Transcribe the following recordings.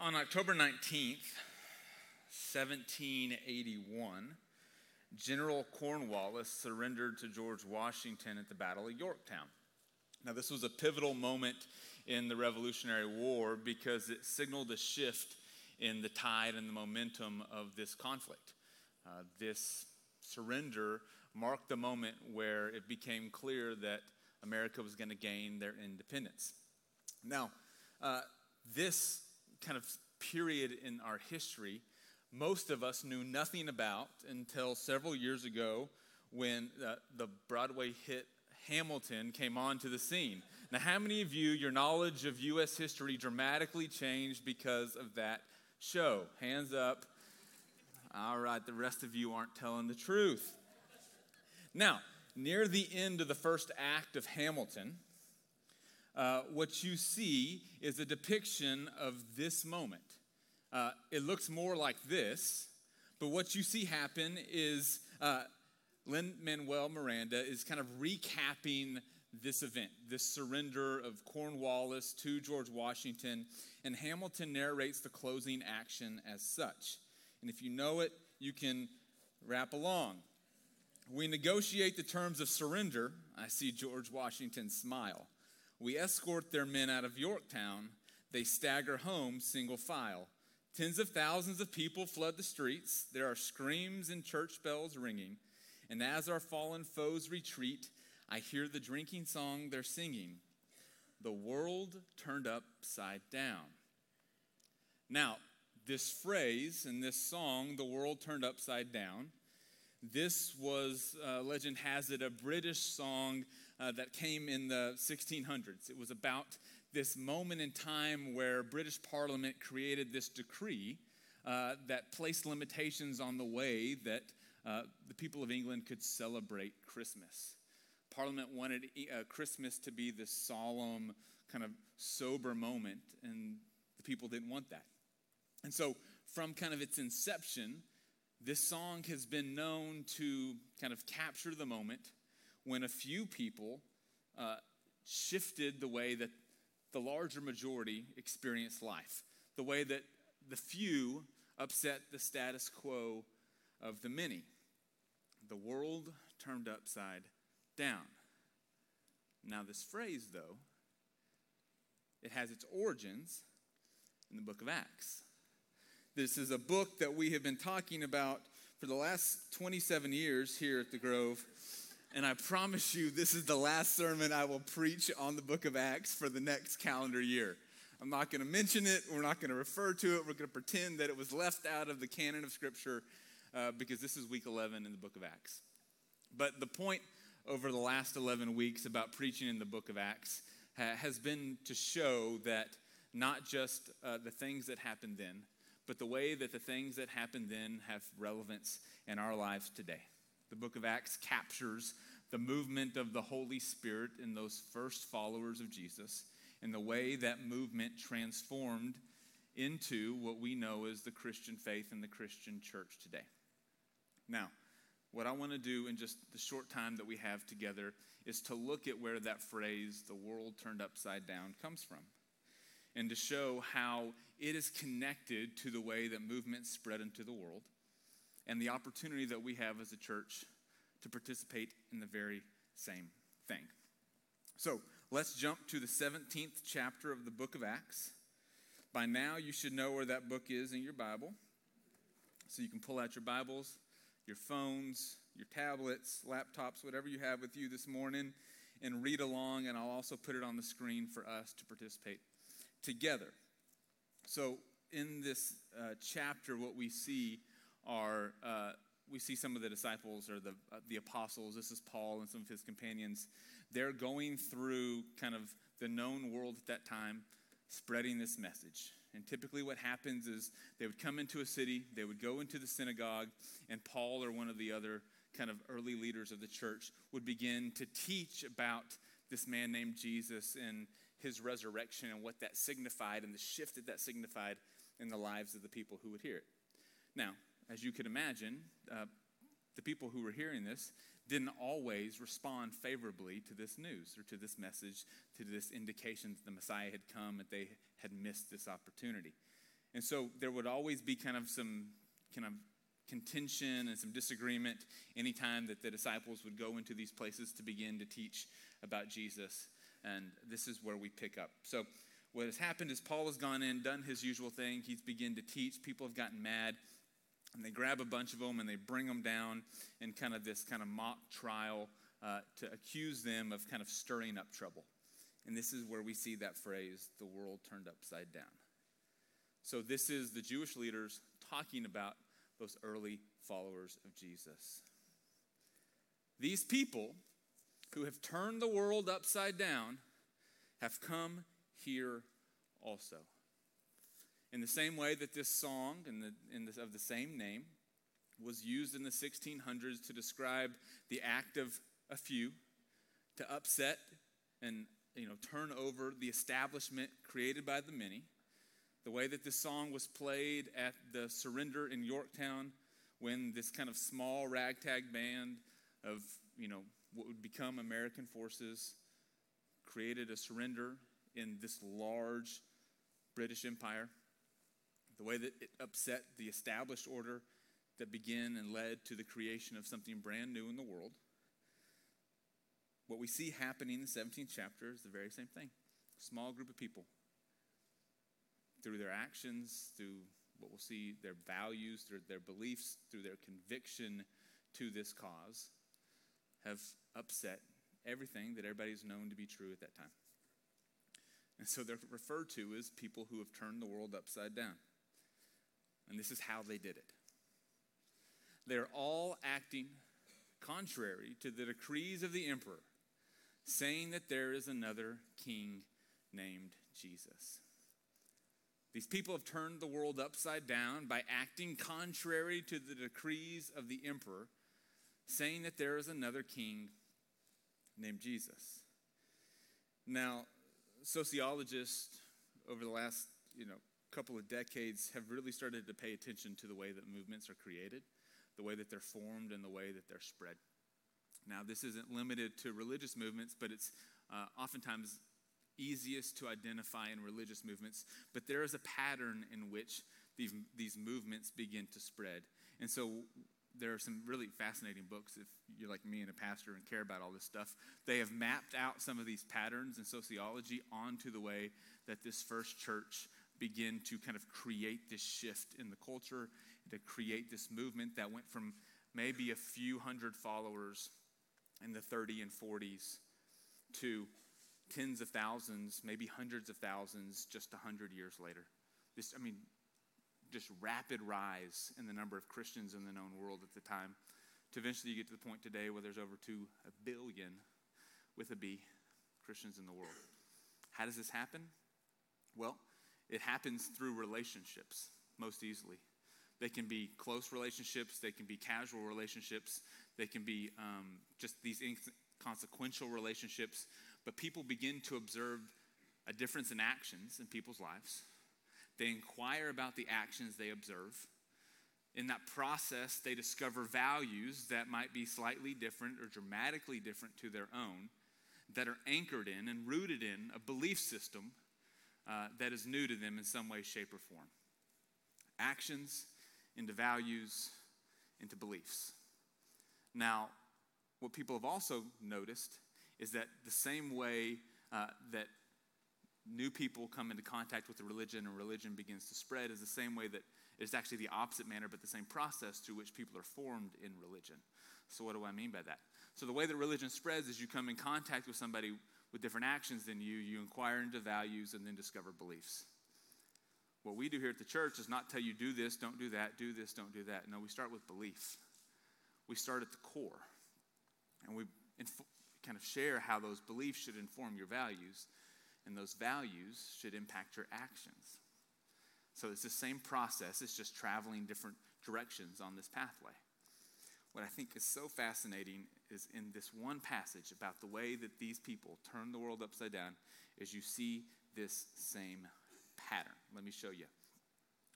On October 19th, 1781, General Cornwallis surrendered to George Washington at the Battle of Yorktown. Now, this was a pivotal moment in the Revolutionary War because it signaled a shift in the tide and the momentum of this conflict. Uh, this surrender marked the moment where it became clear that America was going to gain their independence. Now, uh, this kind of period in our history, most of us knew nothing about until several years ago when uh, the Broadway hit Hamilton came onto the scene. Now, how many of you, your knowledge of U.S. history dramatically changed because of that show? Hands up. All right, the rest of you aren't telling the truth. Now, near the end of the first act of Hamilton, uh, what you see is a depiction of this moment. Uh, it looks more like this, but what you see happen is uh, Lin Manuel Miranda is kind of recapping this event, this surrender of Cornwallis to George Washington, and Hamilton narrates the closing action as such. And if you know it, you can rap along. We negotiate the terms of surrender. I see George Washington smile. We escort their men out of Yorktown. They stagger home single file. Tens of thousands of people flood the streets. There are screams and church bells ringing. And as our fallen foes retreat, I hear the drinking song they're singing The world turned upside down. Now, this phrase in this song, The world turned upside down, this was, uh, legend has it, a British song uh, that came in the 1600s. It was about this moment in time where British Parliament created this decree uh, that placed limitations on the way that uh, the people of England could celebrate Christmas. Parliament wanted uh, Christmas to be this solemn, kind of sober moment, and the people didn't want that. And so, from kind of its inception, this song has been known to kind of capture the moment when a few people uh, shifted the way that the larger majority experienced life, the way that the few upset the status quo of the many. The world turned upside down. Now, this phrase, though, it has its origins in the book of Acts. This is a book that we have been talking about for the last 27 years here at the Grove. And I promise you, this is the last sermon I will preach on the book of Acts for the next calendar year. I'm not going to mention it. We're not going to refer to it. We're going to pretend that it was left out of the canon of Scripture uh, because this is week 11 in the book of Acts. But the point over the last 11 weeks about preaching in the book of Acts ha- has been to show that not just uh, the things that happened then, but the way that the things that happened then have relevance in our lives today. The book of Acts captures the movement of the Holy Spirit in those first followers of Jesus and the way that movement transformed into what we know as the Christian faith and the Christian church today. Now, what I want to do in just the short time that we have together is to look at where that phrase, the world turned upside down, comes from. And to show how it is connected to the way that movements spread into the world and the opportunity that we have as a church to participate in the very same thing. So let's jump to the 17th chapter of the book of Acts. By now, you should know where that book is in your Bible. So you can pull out your Bibles, your phones, your tablets, laptops, whatever you have with you this morning, and read along. And I'll also put it on the screen for us to participate together. So, in this uh, chapter, what we see are uh, we see some of the disciples or the, uh, the apostles. This is Paul and some of his companions. They're going through kind of the known world at that time, spreading this message. And typically, what happens is they would come into a city, they would go into the synagogue, and Paul or one of the other kind of early leaders of the church would begin to teach about this man named Jesus and his resurrection and what that signified and the shift that that signified in the lives of the people who would hear it. Now, as you could imagine, uh, the people who were hearing this didn't always respond favorably to this news or to this message, to this indication that the Messiah had come, that they had missed this opportunity. And so there would always be kind of some kind of contention and some disagreement anytime that the disciples would go into these places to begin to teach about Jesus. And this is where we pick up. So what has happened is Paul has gone in, done his usual thing. He's begun to teach. People have gotten mad. And they grab a bunch of them and they bring them down in kind of this kind of mock trial uh, to accuse them of kind of stirring up trouble. And this is where we see that phrase, the world turned upside down. So, this is the Jewish leaders talking about those early followers of Jesus. These people who have turned the world upside down have come here also. In the same way that this song in the, in the, of the same name was used in the 1600s to describe the act of a few to upset and you know turn over the establishment created by the many the way that this song was played at the surrender in Yorktown when this kind of small ragtag band of, you know, what would become American forces created a surrender in this large British Empire. The way that it upset the established order that began and led to the creation of something brand new in the world. What we see happening in the 17th chapter is the very same thing. A small group of people through their actions, through what we'll see, their values, through their beliefs, through their conviction to this cause, have upset everything that everybody's known to be true at that time. And so they're referred to as people who have turned the world upside down. And this is how they did it. They're all acting contrary to the decrees of the emperor, saying that there is another king named Jesus. These people have turned the world upside down by acting contrary to the decrees of the emperor, saying that there is another king named Jesus. Now, sociologists over the last, you know, couple of decades have really started to pay attention to the way that movements are created, the way that they're formed, and the way that they're spread. Now, this isn't limited to religious movements, but it's uh, oftentimes easiest to identify in religious movements, but there is a pattern in which these, these movements begin to spread. And so there are some really fascinating books if you're like me and a pastor and care about all this stuff. They have mapped out some of these patterns in sociology onto the way that this first church began to kind of create this shift in the culture, to create this movement that went from maybe a few hundred followers in the 30 and 40s to tens of thousands, maybe hundreds of thousands just 100 years later. This, I mean, just rapid rise in the number of Christians in the known world at the time. To eventually you get to the point today where there's over 2 a billion with a B Christians in the world. How does this happen? Well, it happens through relationships most easily. They can be close relationships, they can be casual relationships, they can be um, just these inconsequential relationships but people begin to observe a difference in actions in people's lives. They inquire about the actions they observe. In that process, they discover values that might be slightly different or dramatically different to their own, that are anchored in and rooted in a belief system uh, that is new to them in some way, shape, or form. Actions into values into beliefs. Now, what people have also noticed is that the same way uh, that new people come into contact with the religion and religion begins to spread is the same way that it's actually the opposite manner, but the same process through which people are formed in religion. So, what do I mean by that? So, the way that religion spreads is you come in contact with somebody with different actions than you, you inquire into values, and then discover beliefs. What we do here at the church is not tell you do this, don't do that, do this, don't do that. No, we start with belief. We start at the core. And we kind of share how those beliefs should inform your values, and those values should impact your actions. So it's the same process, it's just traveling different directions on this pathway. What I think is so fascinating is in this one passage about the way that these people turn the world upside down, is you see this same pattern. Let me show you.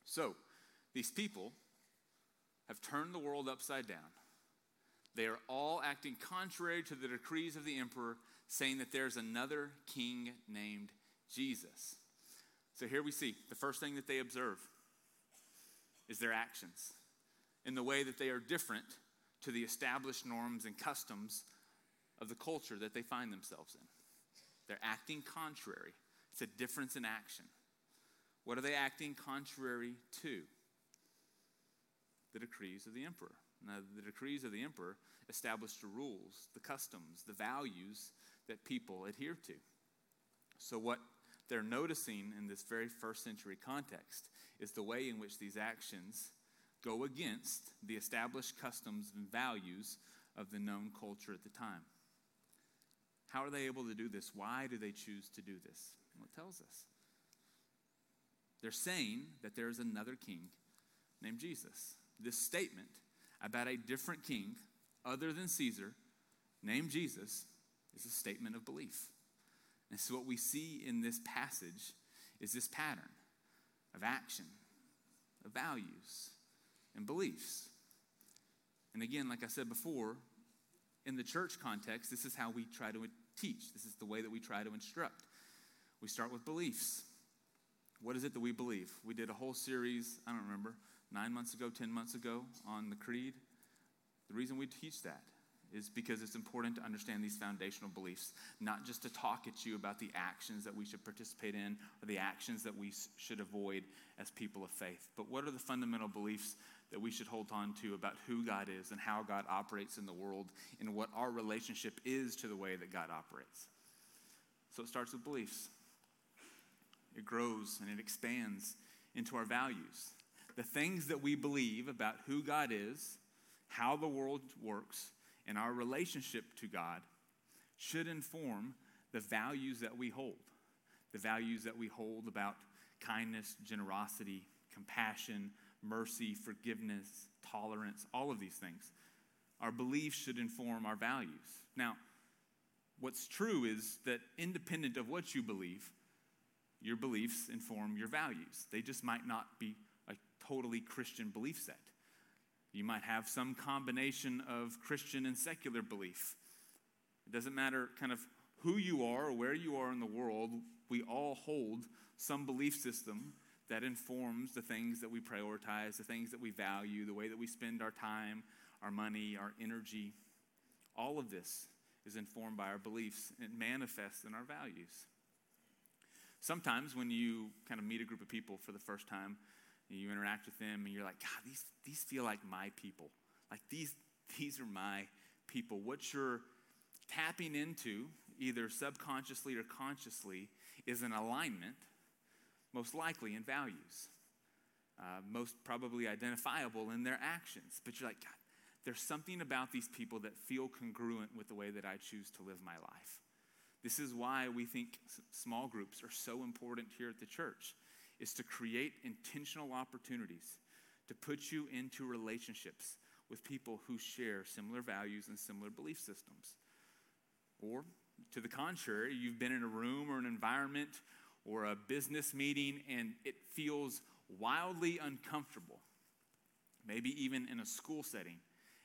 So, these people have turned the world upside down they are all acting contrary to the decrees of the emperor, saying that there's another king named Jesus. So here we see the first thing that they observe is their actions in the way that they are different to the established norms and customs of the culture that they find themselves in. They're acting contrary. It's a difference in action. What are they acting contrary to? The decrees of the emperor. Now, the decrees of the emperor establish the rules, the customs, the values that people adhere to. So, what they're noticing in this very first century context is the way in which these actions go against the established customs and values of the known culture at the time. How are they able to do this? Why do they choose to do this? Well, it tells us. They're saying that there is another king named Jesus. This statement about a different king other than Caesar named Jesus is a statement of belief. And so what we see in this passage is this pattern of action, of values, and beliefs. And again, like I said before, in the church context, this is how we try to teach. This is the way that we try to instruct. We start with beliefs. What is it that we believe? We did a whole series, I don't remember, nine months ago, 10 months ago on the creed. The reason we teach that is because it's important to understand these foundational beliefs, not just to talk at you about the actions that we should participate in or the actions that we should avoid as people of faith, but what are the fundamental beliefs that we should hold on to about who God is and how God operates in the world and what our relationship is to the way that God operates. So it starts with beliefs. It grows and it expands into our values. The things that we believe about who God is, how the world works, and our relationship to God should inform the values that we hold. The values that we hold about kindness, generosity, compassion, mercy, forgiveness, tolerance, all of these things. Our beliefs should inform our values. Now, what's true is that independent of what you believe, your beliefs inform your values. They just might not be a totally Christian belief set. You might have some combination of Christian and secular belief. It doesn't matter kind of who you are or where you are in the world, we all hold some belief system that informs the things that we prioritize, the things that we value, the way that we spend our time, our money, our energy. All of this is informed by our beliefs and manifests in our values. Sometimes when you kind of meet a group of people for the first time, you interact with them, and you're like, God, these, these feel like my people. Like these, these are my people. What you're tapping into, either subconsciously or consciously, is an alignment most likely in values, uh, most probably identifiable in their actions. But you're like, God, there's something about these people that feel congruent with the way that I choose to live my life. This is why we think small groups are so important here at the church is to create intentional opportunities to put you into relationships with people who share similar values and similar belief systems. Or to the contrary, you've been in a room or an environment or a business meeting and it feels wildly uncomfortable, maybe even in a school setting,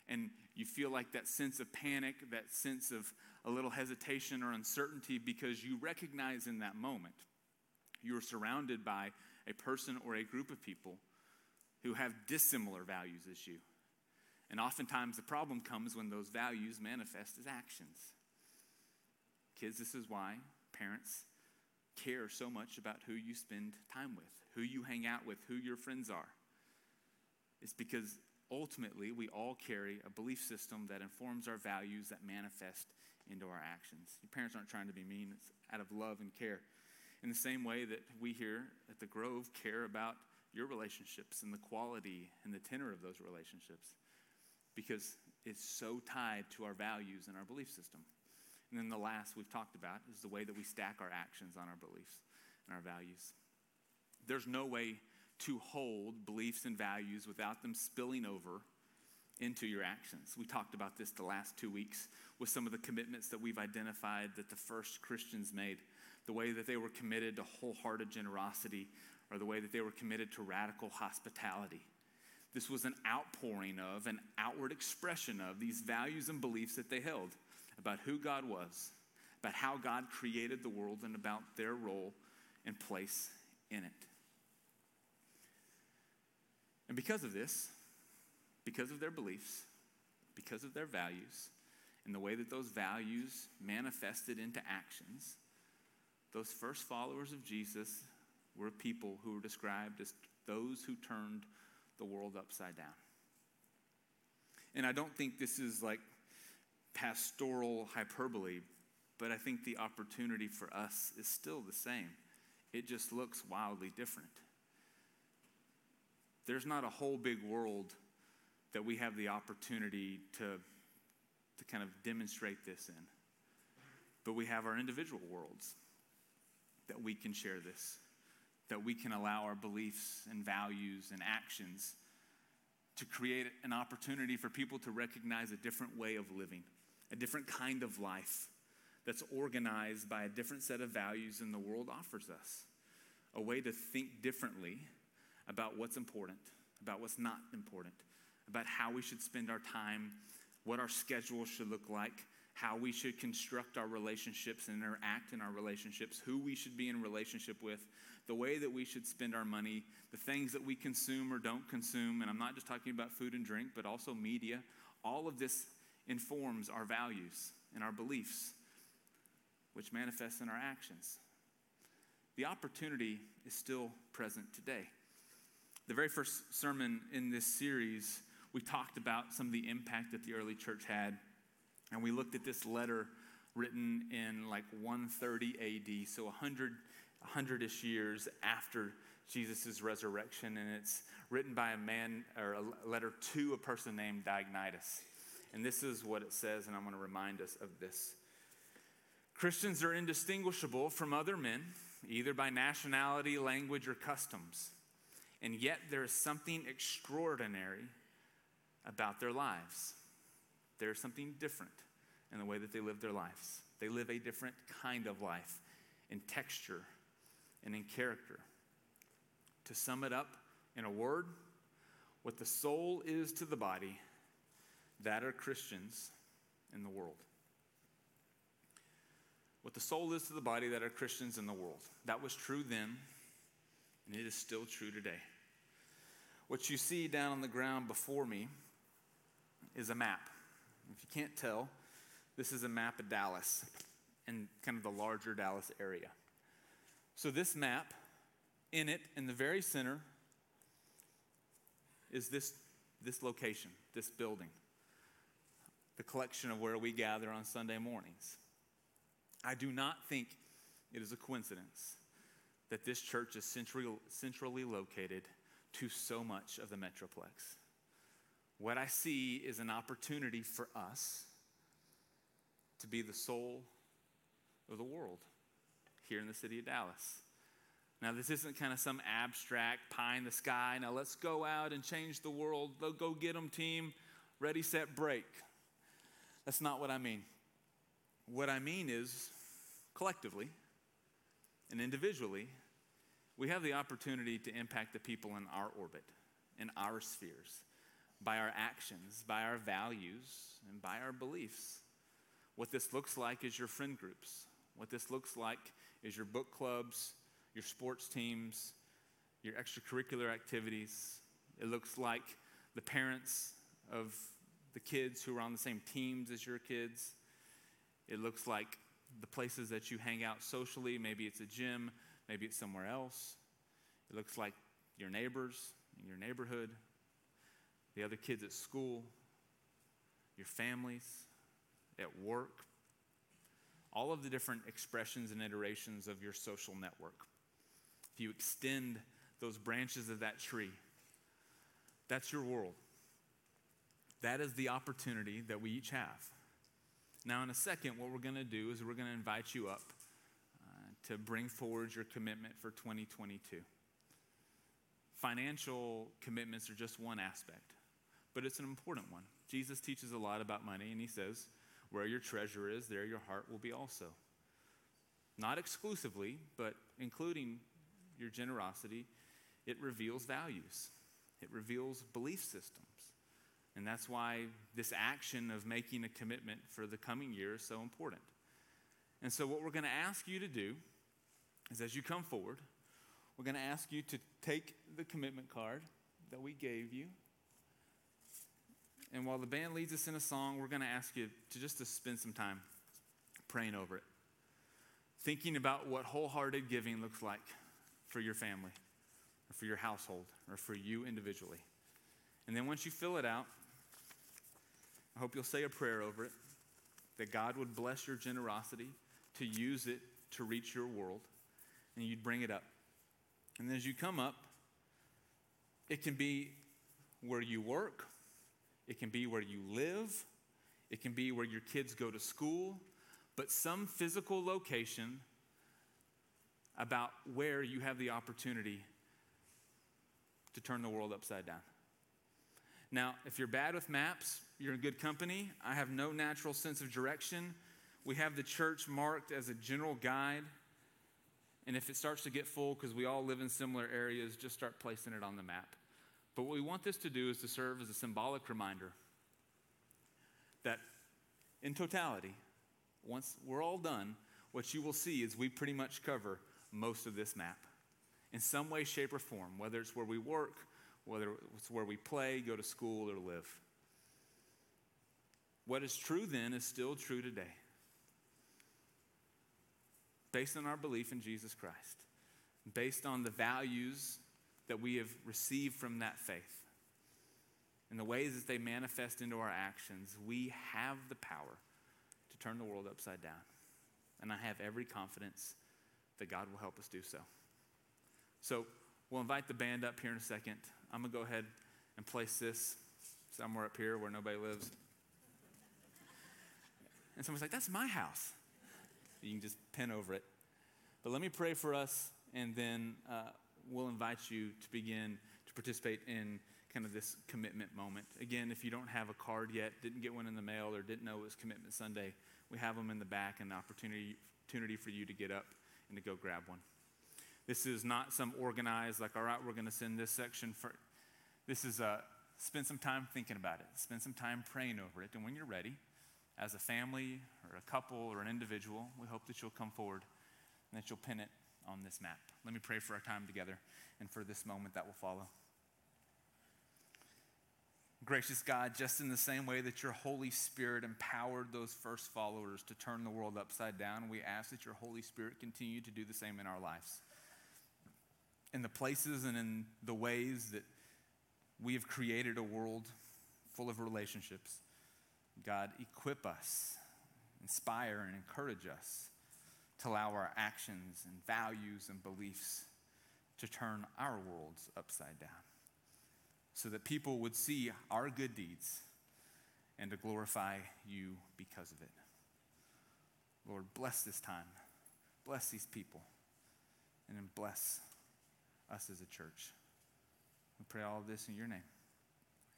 and you feel like that sense of panic, that sense of a little hesitation or uncertainty because you recognize in that moment you're surrounded by a person or a group of people who have dissimilar values as you. And oftentimes the problem comes when those values manifest as actions. Kids, this is why parents care so much about who you spend time with, who you hang out with, who your friends are. It's because ultimately we all carry a belief system that informs our values that manifest into our actions. Your parents aren't trying to be mean, it's out of love and care. In the same way that we here at the Grove care about your relationships and the quality and the tenor of those relationships because it's so tied to our values and our belief system. And then the last we've talked about is the way that we stack our actions on our beliefs and our values. There's no way to hold beliefs and values without them spilling over into your actions. We talked about this the last two weeks with some of the commitments that we've identified that the first Christians made, the way that they were committed to wholehearted generosity, or the way that they were committed to radical hospitality. This was an outpouring of, an outward expression of these values and beliefs that they held about who God was, about how God created the world, and about their role and place in it. And because of this, because of their beliefs, because of their values, and the way that those values manifested into actions, those first followers of Jesus were people who were described as those who turned the world upside down. And I don't think this is like pastoral hyperbole, but I think the opportunity for us is still the same. It just looks wildly different. There's not a whole big world that we have the opportunity to, to kind of demonstrate this in. But we have our individual worlds that we can share this, that we can allow our beliefs and values and actions to create an opportunity for people to recognize a different way of living, a different kind of life that's organized by a different set of values than the world offers us, a way to think differently about what's important, about what's not important, about how we should spend our time, what our schedule should look like, how we should construct our relationships and interact in our relationships, who we should be in relationship with, the way that we should spend our money, the things that we consume or don't consume. And I'm not just talking about food and drink, but also media. All of this informs our values and our beliefs, which manifests in our actions. The opportunity is still present today. The very first sermon in this series, we talked about some of the impact that the early church had. And we looked at this letter written in like 130 AD, so 100, 100-ish years after Jesus' resurrection. And it's written by a man, or a letter to a person named Diognetus. And this is what it says, and I'm going to remind us of this. Christians are indistinguishable from other men, either by nationality, language, or customs. And yet there is something extraordinary about their lives. There's something different in the way that they live their lives. They live a different kind of life in texture and in character. To sum it up in a word, what the soul is to the body, that are Christians in the world. What the soul is to the body, that are Christians in the world. That was true then, and it is still true today. What you see down on the ground before me is a map. If you can't tell, this is a map of Dallas and kind of the larger Dallas area. So, this map, in it, in the very center, is this, this location, this building, the collection of where we gather on Sunday mornings. I do not think it is a coincidence that this church is centrally, centrally located to so much of the Metroplex. What I see is an opportunity for us to be the soul of the world here in the city of Dallas. Now, this isn't kind of some abstract pie in the sky. Now, let's go out and change the world. Go get them, team. Ready, set, break. That's not what I mean. What I mean is collectively and individually, we have the opportunity to impact the people in our orbit, in our spheres, by our actions, by our values, and by our beliefs. What this looks like is your friend groups. What this looks like is your book clubs, your sports teams, your extracurricular activities. It looks like the parents of the kids who are on the same teams as your kids. It looks like the places that you hang out socially. Maybe it's a gym, maybe it's somewhere else. It looks like your neighbors in your neighborhood, the other kids at school, your families, at work, all of the different expressions and iterations of your social network. If you extend those branches of that tree, that's your world. That is the opportunity that we each have. Now, in a second, what we're going to do is we're going to invite you up uh, to bring forward your commitment for 2022. Financial commitments are just one aspect, but it's an important one. Jesus teaches a lot about money, and he says, Where your treasure is, there your heart will be also. Not exclusively, but including your generosity, it reveals values, it reveals belief systems. And that's why this action of making a commitment for the coming year is so important. And so, what we're going to ask you to do is as you come forward, we're going to ask you to take the commitment card that we gave you. And while the band leads us in a song, we're going to ask you to just to spend some time praying over it, thinking about what wholehearted giving looks like for your family, or for your household, or for you individually. And then once you fill it out, I hope you'll say a prayer over it that God would bless your generosity to use it to reach your world, and you'd bring it up. And as you come up, it can be where you work, it can be where you live, it can be where your kids go to school, but some physical location about where you have the opportunity to turn the world upside down. Now, if you're bad with maps, you're in good company. I have no natural sense of direction. We have the church marked as a general guide. And if it starts to get full because we all live in similar areas, just start placing it on the map. But what we want this to do is to serve as a symbolic reminder that in totality, once we're all done, what you will see is we pretty much cover most of this map in some way, shape, or form, whether it's where we work, whether it's where we play, go to school, or live. What is true then is still true today, based on our belief in Jesus Christ, based on the values that we have received from that faith, and the ways that they manifest into our actions. We have the power to turn the world upside down. And I have every confidence that God will help us do so. So, we'll invite the band up here in a second. I'm going to go ahead and place this somewhere up here where nobody lives. And someone's like, that's my house. You can just pin over it. But let me pray for us, and then uh, we'll invite you to begin to participate in kind of this commitment moment. Again, if you don't have a card yet, didn't get one in the mail, or didn't know it was Commitment Sunday, we have them in the back and the opportunity, opportunity for you to get up and to go grab one. This is not some organized, like, all right, we're going to send this section for. This is a, uh, spend some time thinking about it, spend some time praying over it. And when you're ready, as a family or a couple or an individual, we hope that you'll come forward and that you'll pin it on this map. Let me pray for our time together and for this moment that will follow. Gracious God, just in the same way that your Holy Spirit empowered those first followers to turn the world upside down, we ask that your Holy Spirit continue to do the same in our lives in the places and in the ways that we have created a world full of relationships. God, equip us, inspire, and encourage us to allow our actions and values and beliefs to turn our worlds upside down so that people would see our good deeds and to glorify you because of it. Lord, bless this time, bless these people, and bless us as a church. We pray all of this in your name.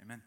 Amen.